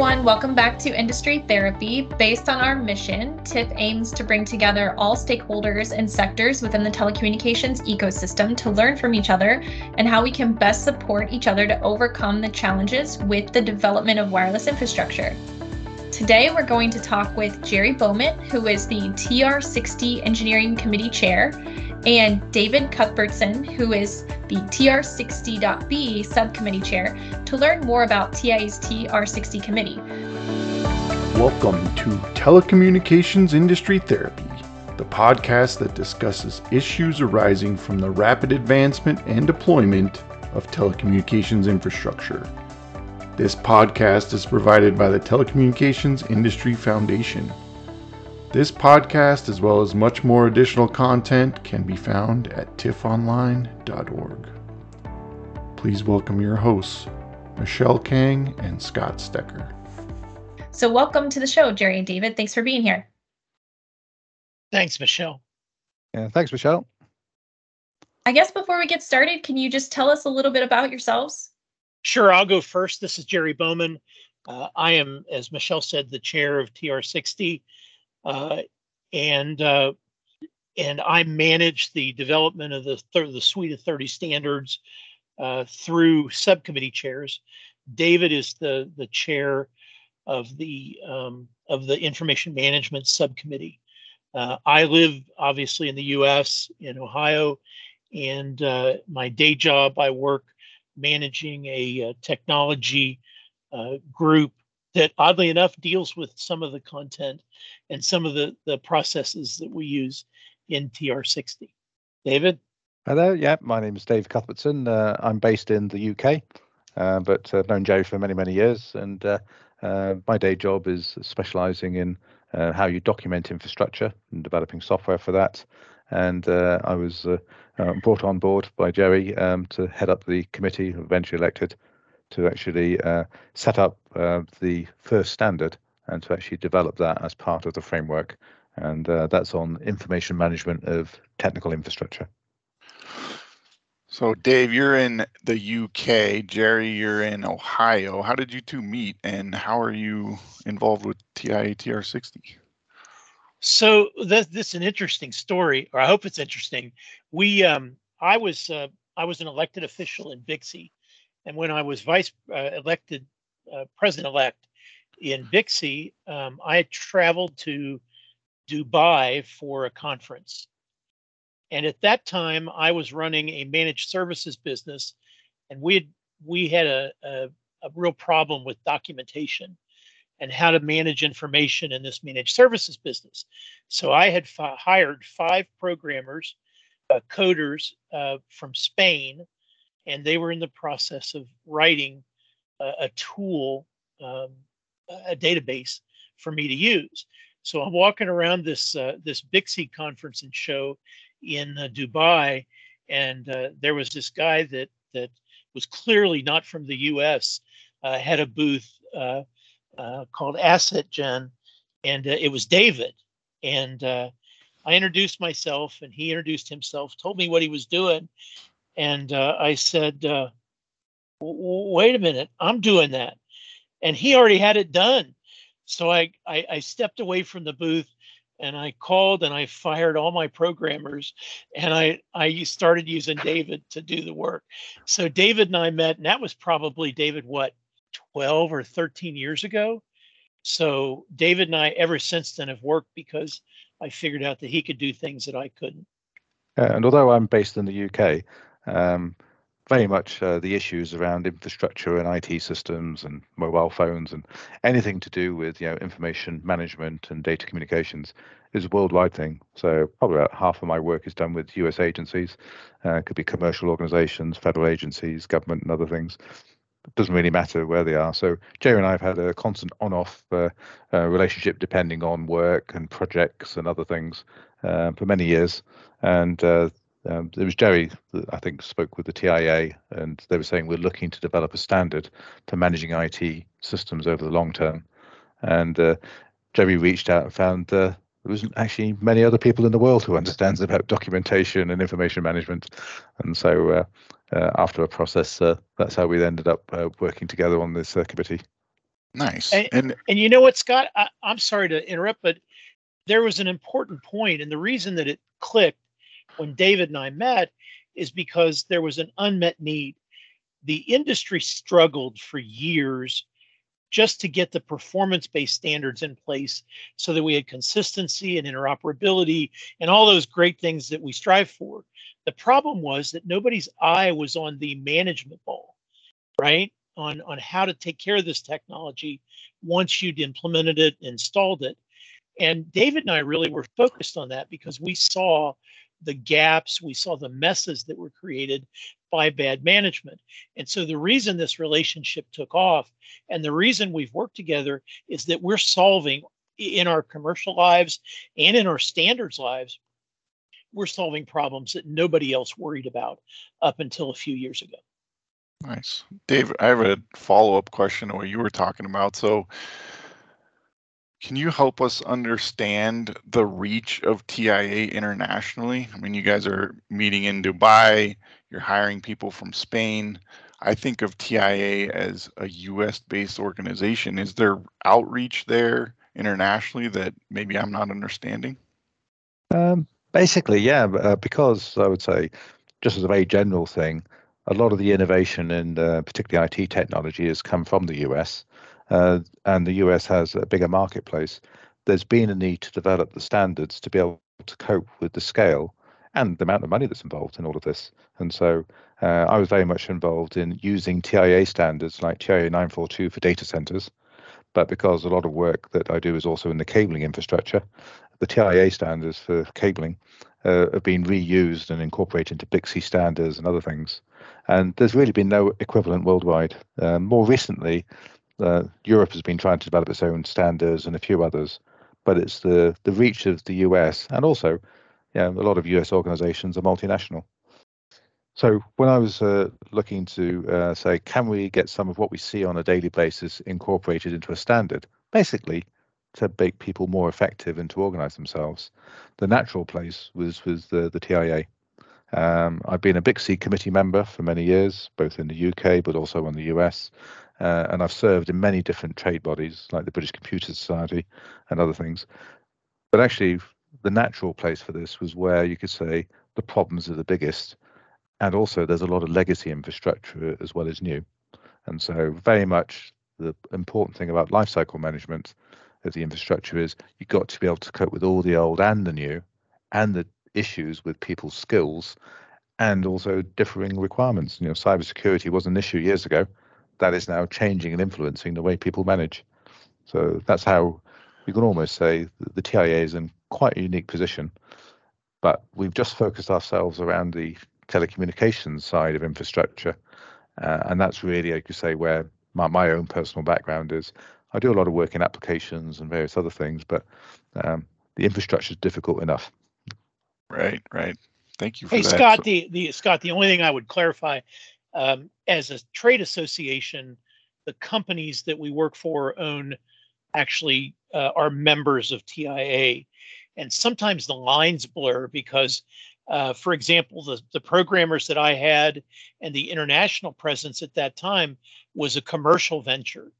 everyone. Welcome back to Industry Therapy. Based on our mission, TIF aims to bring together all stakeholders and sectors within the telecommunications ecosystem to learn from each other and how we can best support each other to overcome the challenges with the development of wireless infrastructure. Today, we're going to talk with Jerry Bowman, who is the TR60 Engineering Committee Chair, and David Cuthbertson, who is the TR60.B Subcommittee Chair, to learn more about TIA's TR60 Committee. Welcome to Telecommunications Industry Therapy, the podcast that discusses issues arising from the rapid advancement and deployment of telecommunications infrastructure. This podcast is provided by the Telecommunications Industry Foundation. This podcast, as well as much more additional content, can be found at tifonline.org. Please welcome your hosts, Michelle Kang and Scott Stecker. So, welcome to the show, Jerry and David. Thanks for being here. Thanks, Michelle. Yeah, thanks, Michelle. I guess before we get started, can you just tell us a little bit about yourselves? Sure, I'll go first. This is Jerry Bowman. Uh, I am, as Michelle said, the chair of TR60, uh, and uh, and I manage the development of the thir- the suite of 30 standards uh, through subcommittee chairs. David is the the chair of the um, of the information management subcommittee. Uh, I live obviously in the U.S. in Ohio, and uh, my day job I work managing a, uh, technology uh, group that oddly enough deals with some of the content and some of the, the processes that we use in TR60. David? Hello, yeah, my name is Dave Cuthbertson. Uh, I'm based in the UK, uh, but I've known Jerry for many, many years. And uh, uh my day job is specializing in how you document infrastructure and developing software for that. And I was uh, brought on board by Jerry um, to head up the committee, eventually elected, to actually uh, set up uh, the first standard and to actually develop that as part of the framework. And uh, that's on information management of technical infrastructure. So, Dave, you're in the UK. Jerry, you're in Ohio. How did you two meet, and how are you involved with TIA TR60? So this, this is an interesting story, or I hope it's interesting. We, um, I was, uh, I was an elected official in BICSI, and when I was vice uh, elected uh, president-elect in BICSI, um, I traveled to Dubai for a conference, and at that time I was running a managed services business, and we had we had a, a, a real problem with documentation and how to manage information in this managed services business. So I had hired five programmers, uh, coders uh, from Spain, and they were in the process of writing a, a tool, um, a database for me to use. So I'm walking around this uh, this BICSI conference and show in uh, Dubai, and uh, there was this guy that that was clearly not from the U.S. Uh, had a booth uh, called AssetGen, and uh, it was David. And uh, I introduced myself, and he introduced himself, told me what he was doing, and uh, I said, uh, "Wait a minute, I'm doing that," and he already had it done. So I, I, I stepped away from the booth and I called and I fired all my programmers and I I started using David to do the work. So David and I met and that was probably David what 12 or 13 years ago. So David and I, ever since then, have worked because I figured out that he could do things that I couldn't. Uh, and although I'm based in the UK, um, very much uh, the issues around infrastructure and IT systems and mobile phones and anything to do with you know information management and data communications is a worldwide thing. So probably about half of my work is done with US agencies. Uh, it could be commercial organizations, federal agencies, government, and other things it doesn't really matter where they are. So Jerry and I have had a constant on-off uh, uh, relationship, depending on work and projects and other things, uh, for many years. And uh, um, it was Jerry that I think spoke with the TIA, and they were saying we're looking to develop a standard for managing IT systems over the long term. And uh, Jerry reached out and found uh, there wasn't actually many other people in the world who understands about documentation and information management. And so uh, uh, after a process, uh, that's how we ended up uh, working together on this uh, committee. Nice. And, and, and you know what, Scott? I, I'm sorry to interrupt, but there was an important point, and the reason that it clicked when David and I met is because there was an unmet need. The industry struggled for years just to get the performance based standards in place so that we had consistency and interoperability and all those great things that we strive for. The problem was that nobody's eye was on the management ball, right? On, on how to take care of this technology once you'd implemented it, installed it. And David and I really were focused on that because we saw the gaps, we saw the messes that were created by bad management. And so the reason this relationship took off and the reason we've worked together is that we're solving in our commercial lives and in our standards lives, we're solving problems that nobody else worried about up until a few years ago. Nice. Dave, I have a follow up question on what you were talking about. So, can you help us understand the reach of TIA internationally? I mean, you guys are meeting in Dubai, you're hiring people from Spain. I think of TIA as a US based organization. Is there outreach there internationally that maybe I'm not understanding? Um, basically, yeah, uh, because I would say, just as a very general thing, a lot of the innovation in uh, particularly IT technology has come from the US uh, and the US has a bigger marketplace, there's been a need to develop the standards to be able to cope with the scale and the amount of money that's involved in all of this. And so uh, I was very much involved in using TIA standards like TIA 942 for data centers. But because a lot of work that I do is also in the cabling infrastructure, the TIA standards for cabling uh, have been reused and incorporated into BICSI standards and other things. And there's really been no equivalent worldwide. Uh, more recently, uh, Europe has been trying to develop its own standards and a few others, but it's the the reach of the US and also, yeah, a lot of US organizations are multinational. So when I was uh, looking to uh, say, can we get some of what we see on a daily basis incorporated into a standard, basically to make people more effective and to organize themselves, the natural place was was the the TIA. Um, I've been a BICSI committee member for many years, both in the UK but also in the US, uh, and I've served in many different trade bodies like the British Computer Society and other things. But actually, the natural place for this was where you could say the problems are the biggest, and also there's a lot of legacy infrastructure as well as new. And so, very much the important thing about lifecycle management of the infrastructure is you've got to be able to cope with all the old and the new, and the issues with people's skills, and also differing requirements. You know, cybersecurity was an issue years ago that is now changing and influencing the way people manage. So that's how we can almost say the TIA is in quite a unique position. But we've just focused ourselves around the telecommunications side of infrastructure. Uh, and that's really, like you say, where my, my own personal background is. I do a lot of work in applications and various other things, but um, the infrastructure is difficult enough. Right, right. Thank you for hey, that. Scott, So- the, the Scott, the only thing I would clarify um, as a trade association, the companies that we work for own actually uh, are members of TIA. And sometimes the lines blur because, uh, for example, the, the programmers that I had and the international presence at that time was a commercial venture.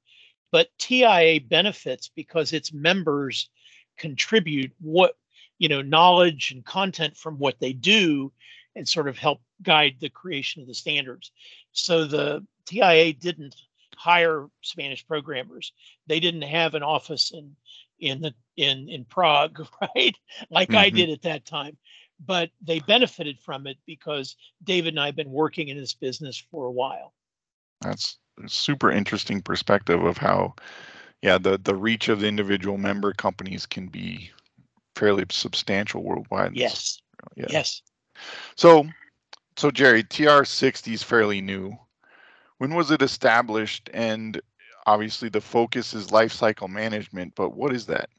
But TIA benefits because its members contribute what, you know, knowledge and content from what they do and sort of help guide the creation of the standards. So the TIA didn't hire Spanish programmers. They didn't have an office in in the in in Prague, right? Like I Mhm. did at that time. But they benefited from it because David and I have been working in this business for a while. That's a super interesting perspective of how, yeah, the the reach of the individual member companies can be fairly substantial worldwide. Yes. Yeah. Yes. So, so Jerry, TR60 is fairly new. When was it established? And obviously, the focus is lifecycle management. But what is that?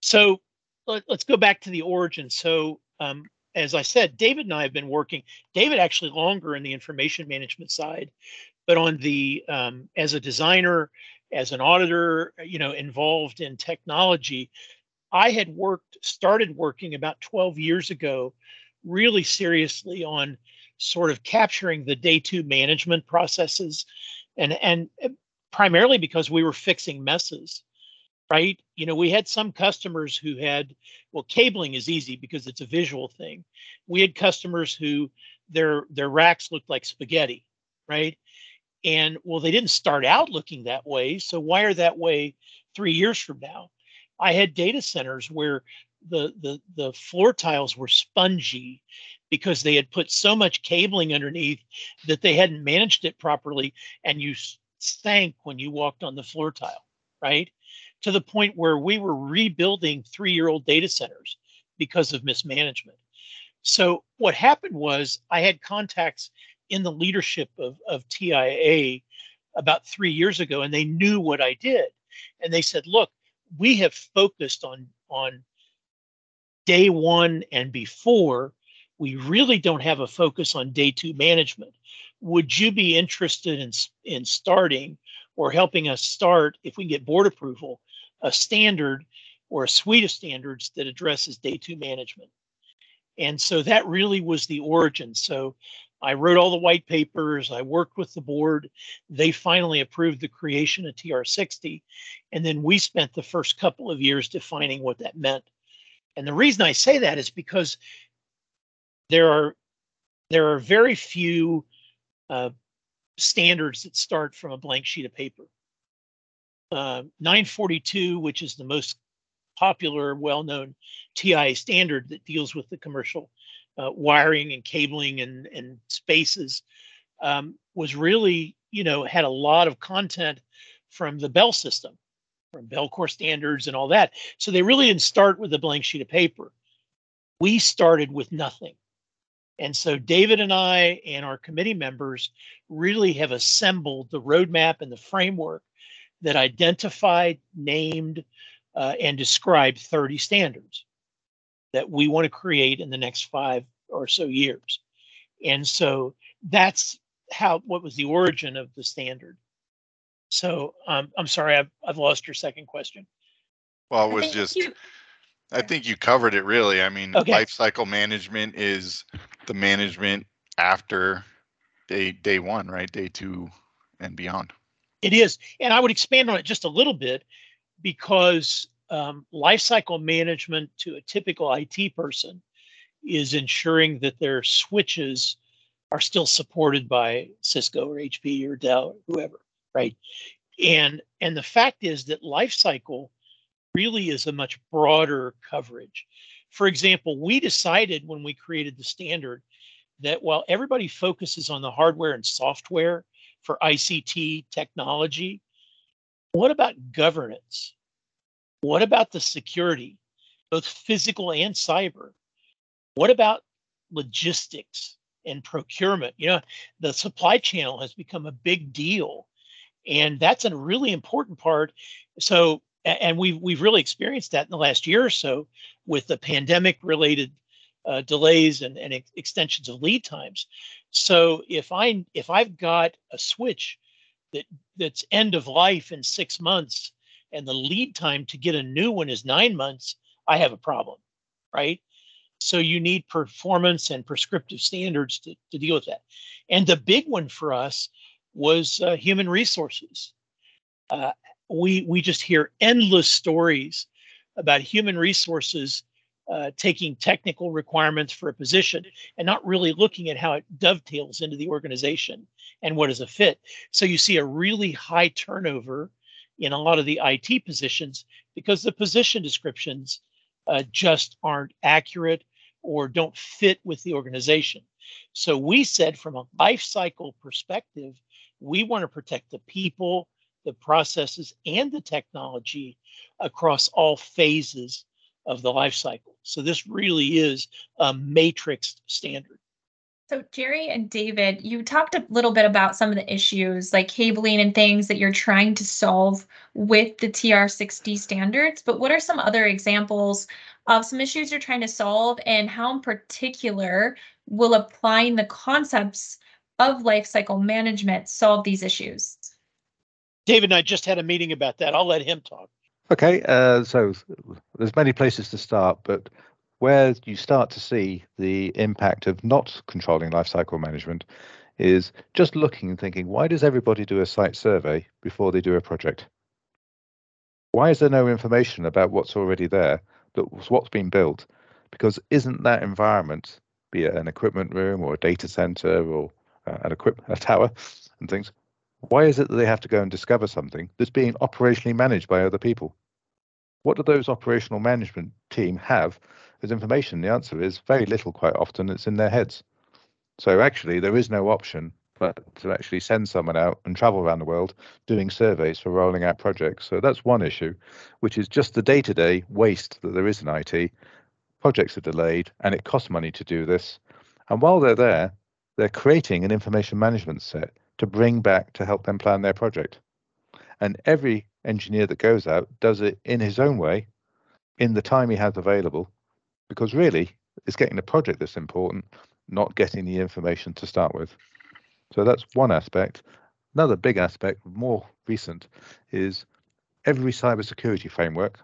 So let, us go back to the origin. So, um, as I said, David and I have been working. David actually longer in the information management side, but on the um, as a designer, as an auditor, you know, involved in technology. I had worked, started working about 12 years ago, really seriously on sort of capturing the day two management processes, and and uh, primarily because we were fixing messes, right? You know, we had some customers who had, well, cabling is easy because it's a visual thing. We had customers who their their racks looked like spaghetti, right? And well, they didn't start out looking that way. So why are that way three years from now? I had data centers where the the the floor tiles were spongy because they had put so much cabling underneath that they hadn't managed it properly and you sank when you walked on the floor tile right? To the point where we were rebuilding three-year-old data centers because of mismanagement. So what happened was i had contacts in the leadership of, of tia about three years ago and they knew what i did. And they said look we have focused on on day one and before, we really don't have a focus on day two management. Would you be interested in, in starting or helping us start, if we get board approval, a standard or a suite of standards that addresses day two management? And so that really was the origin. So I wrote all the white papers, I worked with the board. They finally approved the creation of TR60. And then we spent the first couple of years defining what that meant. And the reason I say that is because there are there are very few uh, standards that start from a blank sheet of paper. Uh, 942, which is the most popular, well-known TIA standard that deals with the commercial uh, wiring and cabling and, and spaces, um, was really, you know, had a lot of content from the Bell system from Bellcore standards and all that. So they really didn't start with a blank sheet of paper. We started with nothing. And so David and I and our committee members really have assembled the roadmap and the framework that identified, named, uh, and described 30 standards that we want to create in the next five or so years. And so that's how what was the origin of the standard. So um, I'm sorry, I've, I've lost your second question. Well, it was just, you, I think you covered it really. I mean, okay. life cycle management is the management after day day one, right? Day two and beyond. It is, and I would expand on it just a little bit because um, life cycle management to a typical IT person is ensuring that their switches are still supported by Cisco or HP or Dell or whoever right? And and the fact is that life cycle really is a much broader coverage. For example, we decided when we created the standard that while everybody focuses on the hardware and software for ICT technology, what about governance? What about the security, both physical and cyber? What about logistics and procurement? You know, the supply channel has become a big deal and that's a really important part. So and we've we've really experienced that in the last year or so with the pandemic related uh, delays and, and ex- extensions of lead times. So if i if i've got a switch that that's end of life in six months and the lead time to get a new one is nine months i have a problem right? So you need performance and prescriptive standards to, to deal with that. And the big one for us was uh, human resources. Uh, we we just hear endless stories about human resources uh, taking technical requirements for a position and not really looking at how it dovetails into the organization and what is a fit. So you see a really high turnover in a lot of the IT positions because the position descriptions uh, just aren't accurate or don't fit with the organization. So we said from a life cycle perspective, we want to protect the people, the processes, and the technology across all phases of the life cycle. So this really is a matrix standard. So, Jerry and David, you talked a little bit about some of the issues like cabling and things that you're trying to solve with the TR60 standards, but what are some other examples of some issues you're trying to solve and how, in particular, will applying the concepts of life cycle management solve these issues? David and I just had a meeting about that. I'll let him talk. Okay, uh, so there's many places to start, but where you start to see the impact of not controlling life cycle management is just looking and thinking, why does everybody do a site survey before they do a project? Why is there no information about what's already there, that what's been built? Because isn't that environment, be it an equipment room or a data center or uh, an equip a tower and things, why is it that they have to go and discover something that's being operationally managed by other people? What do those operational management team have as information? The answer is very little quite often. It's in their heads. So actually, there is no option but to actually send someone out and travel around the world doing surveys for rolling out projects. So that's one issue, which is just the day to day waste that there is in IT. Projects are delayed and it costs money to do this. And while they're there, they're creating an information management set to bring back to help them plan their project. And every engineer that goes out does it in his own way, in the time he has available, because really it's getting the project that's important, not getting the information to start with. So that's one aspect. Another big aspect, more recent, is every cybersecurity framework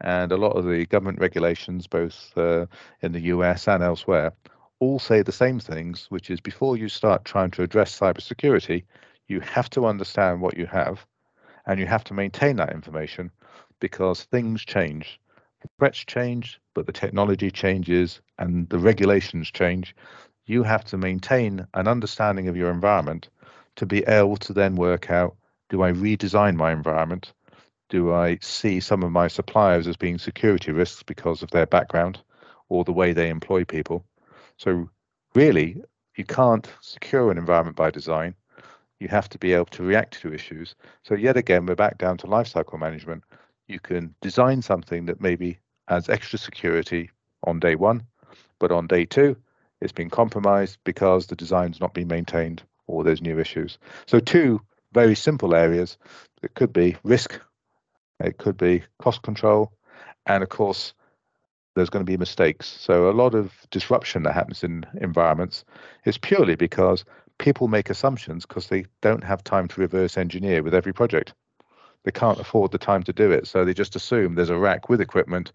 and a lot of the government regulations, both uh, in the US and elsewhere, all say the same things, which is before you start trying to address cybersecurity, you have to understand what you have and you have to maintain that information because things change. Threats change, but the technology changes and the regulations change you have to maintain an understanding of your environment to be able to then work out do I redesign my environment? Do I see some of my suppliers as being security risks because of their background or the way they employ people? So, really, you can't secure an environment by design. You have to be able to react to issues. So, yet again, we're back down to lifecycle management. You can design something that maybe has extra security on day one, but on day two, it's been compromised because the design's not been maintained or there's new issues. So two very simple areas. It could be risk, it could be cost control, and of course, there's going to be mistakes. So a lot of disruption that happens in environments is purely because people make assumptions because they don't have time to reverse engineer with every project. They can't afford the time to do it. So they just assume there's a rack with equipment.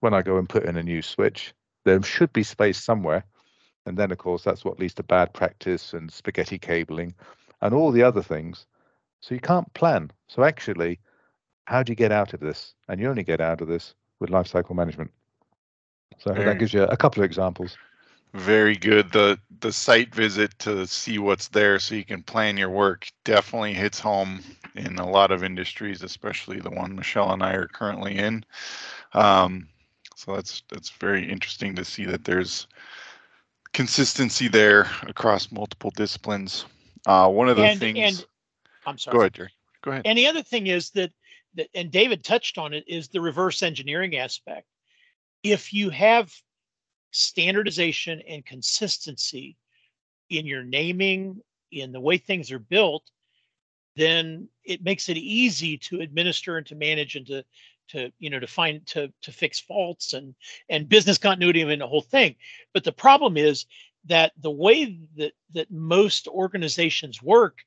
When I go and put in a new switch, there should be space somewhere and then, of course, that's what leads to bad practice and spaghetti cabling and all the other things. So you can't plan. So actually, how do you get out of this? And you only get out of this with lifecycle management. So very, that gives you a couple of examples. Very good. The the site visit to see what's there so you can plan your work definitely hits home in a lot of industries, especially the one Michelle and I are currently in. Um, so that's that's very interesting to see that there's consistency there across multiple disciplines. Uh, one of the and, things. And, I'm sorry. Go ahead, Jerry. Go ahead. And the other thing is that, that, and David touched on it, is the reverse engineering aspect. If you have standardization and consistency in your naming, in the way things are built, then it makes it easy to administer and to manage and to to you know to find to to fix faults and and business continuity and the whole thing. But the problem is that the way that that most organizations work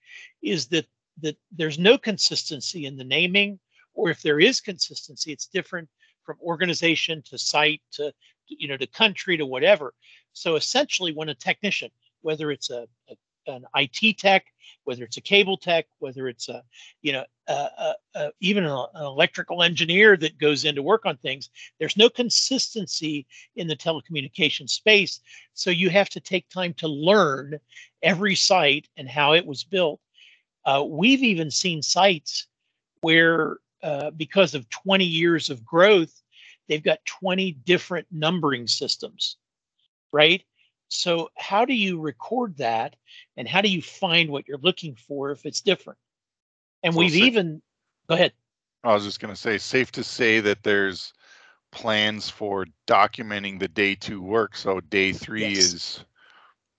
is that that there's no consistency in the naming or if there is consistency it's different from organization to site to you know to country to whatever so essentially when a technician whether it's a, a an IT tech, whether it's a cable tech, whether it's a, you know, even a, an electrical engineer that goes in to work on things. There's no consistency in the telecommunication space, so you have to take time to learn every site and how it was built. Uh, we've even seen sites where, uh, because of 20 years of growth, they've got 20 different numbering systems, right? So, how do you record that and how do you find what you're looking for if it's different? And so we've safe. even, go ahead. I was just going to say, safe to say that there's plans for documenting the day two work. So, day three yes. is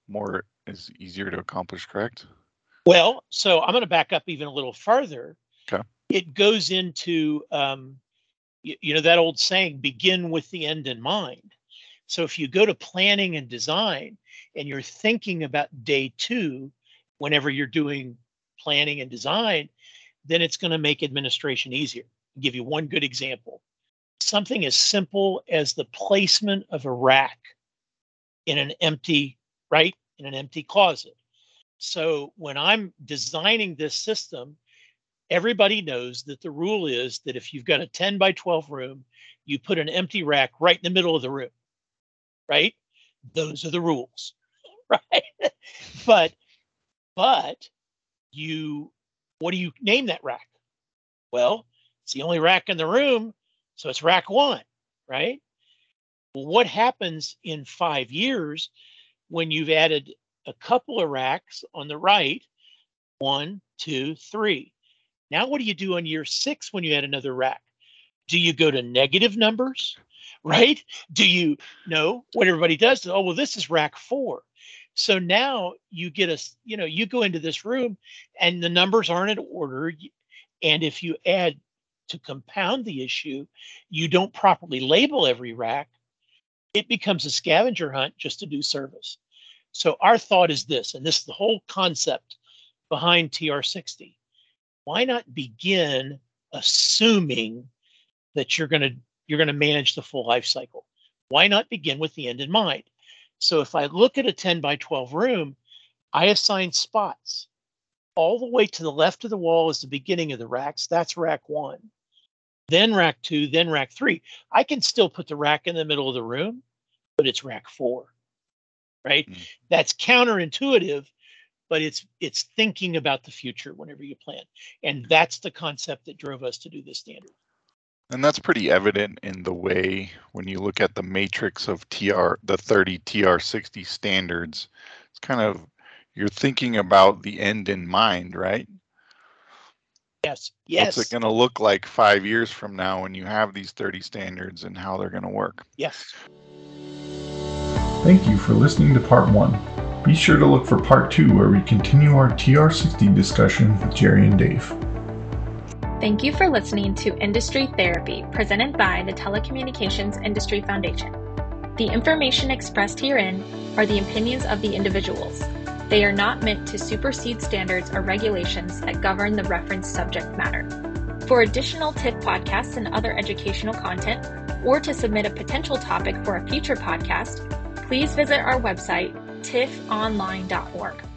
more, is easier to accomplish, correct? Well, so I'm going to back up even a little further. Okay. It goes into, um, you, you know, that old saying, begin with the end in mind. So if you go to planning and design and you're thinking about day two, whenever you're doing planning and design, then it's going to make administration easier. I'll give you one good example. Something as simple as the placement of a rack in an empty, right? In an empty closet. So when I'm designing this system, everybody knows that the rule is that if you've got a 10 by 12 room, you put an empty rack right in the middle of the room, right? Those are the rules, right? but, but you, what do you name that rack? Well, it's the only rack in the room, so it's rack one, right? Well, what happens in five years when you've added a couple of racks on the right? One, two, three. Now, what do you do on year six when you add another rack? Do you go to negative numbers? Right? Do you know what everybody does? Oh, well, this is rack four. So now you get a, you know, you go into this room and the numbers aren't in order. And if you add to compound the issue, you don't properly label every rack, it becomes a scavenger hunt just to do service. So our thought is this, and this is the whole concept behind TR60. Why not begin assuming that you're going to you're going to manage the full life cycle? Why not begin with the end in mind? So if I look at a 10 by 12 room, I assign spots. All the way to the left of the wall is the beginning of the racks. That's rack one then rack two, then rack three. I can still put the rack in the middle of the room, but it's rack four, right? Mm. That's counterintuitive, but it's it's thinking about the future whenever you plan, and that's the concept that drove us to do this standard. And that's pretty evident in the way when you look at the matrix of TR, the 30 TR60 standards. It's kind of you're thinking about the end in mind, right? Yes. Yes. What's it going to look like five years from now when you have these 30 standards and how they're going to work? Yes. Thank you for listening to part one. Be sure to look for part two where we continue our TR60 discussion with Jerry and Dave. Thank you for listening to Industry Therapy presented by the Telecommunications Industry Foundation. The information expressed herein are the opinions of the individuals they are not meant to supersede standards or regulations that govern the reference subject matter. For additional TIF podcasts and other educational content, or to submit a potential topic for a future podcast, please visit our website, tifonline.org.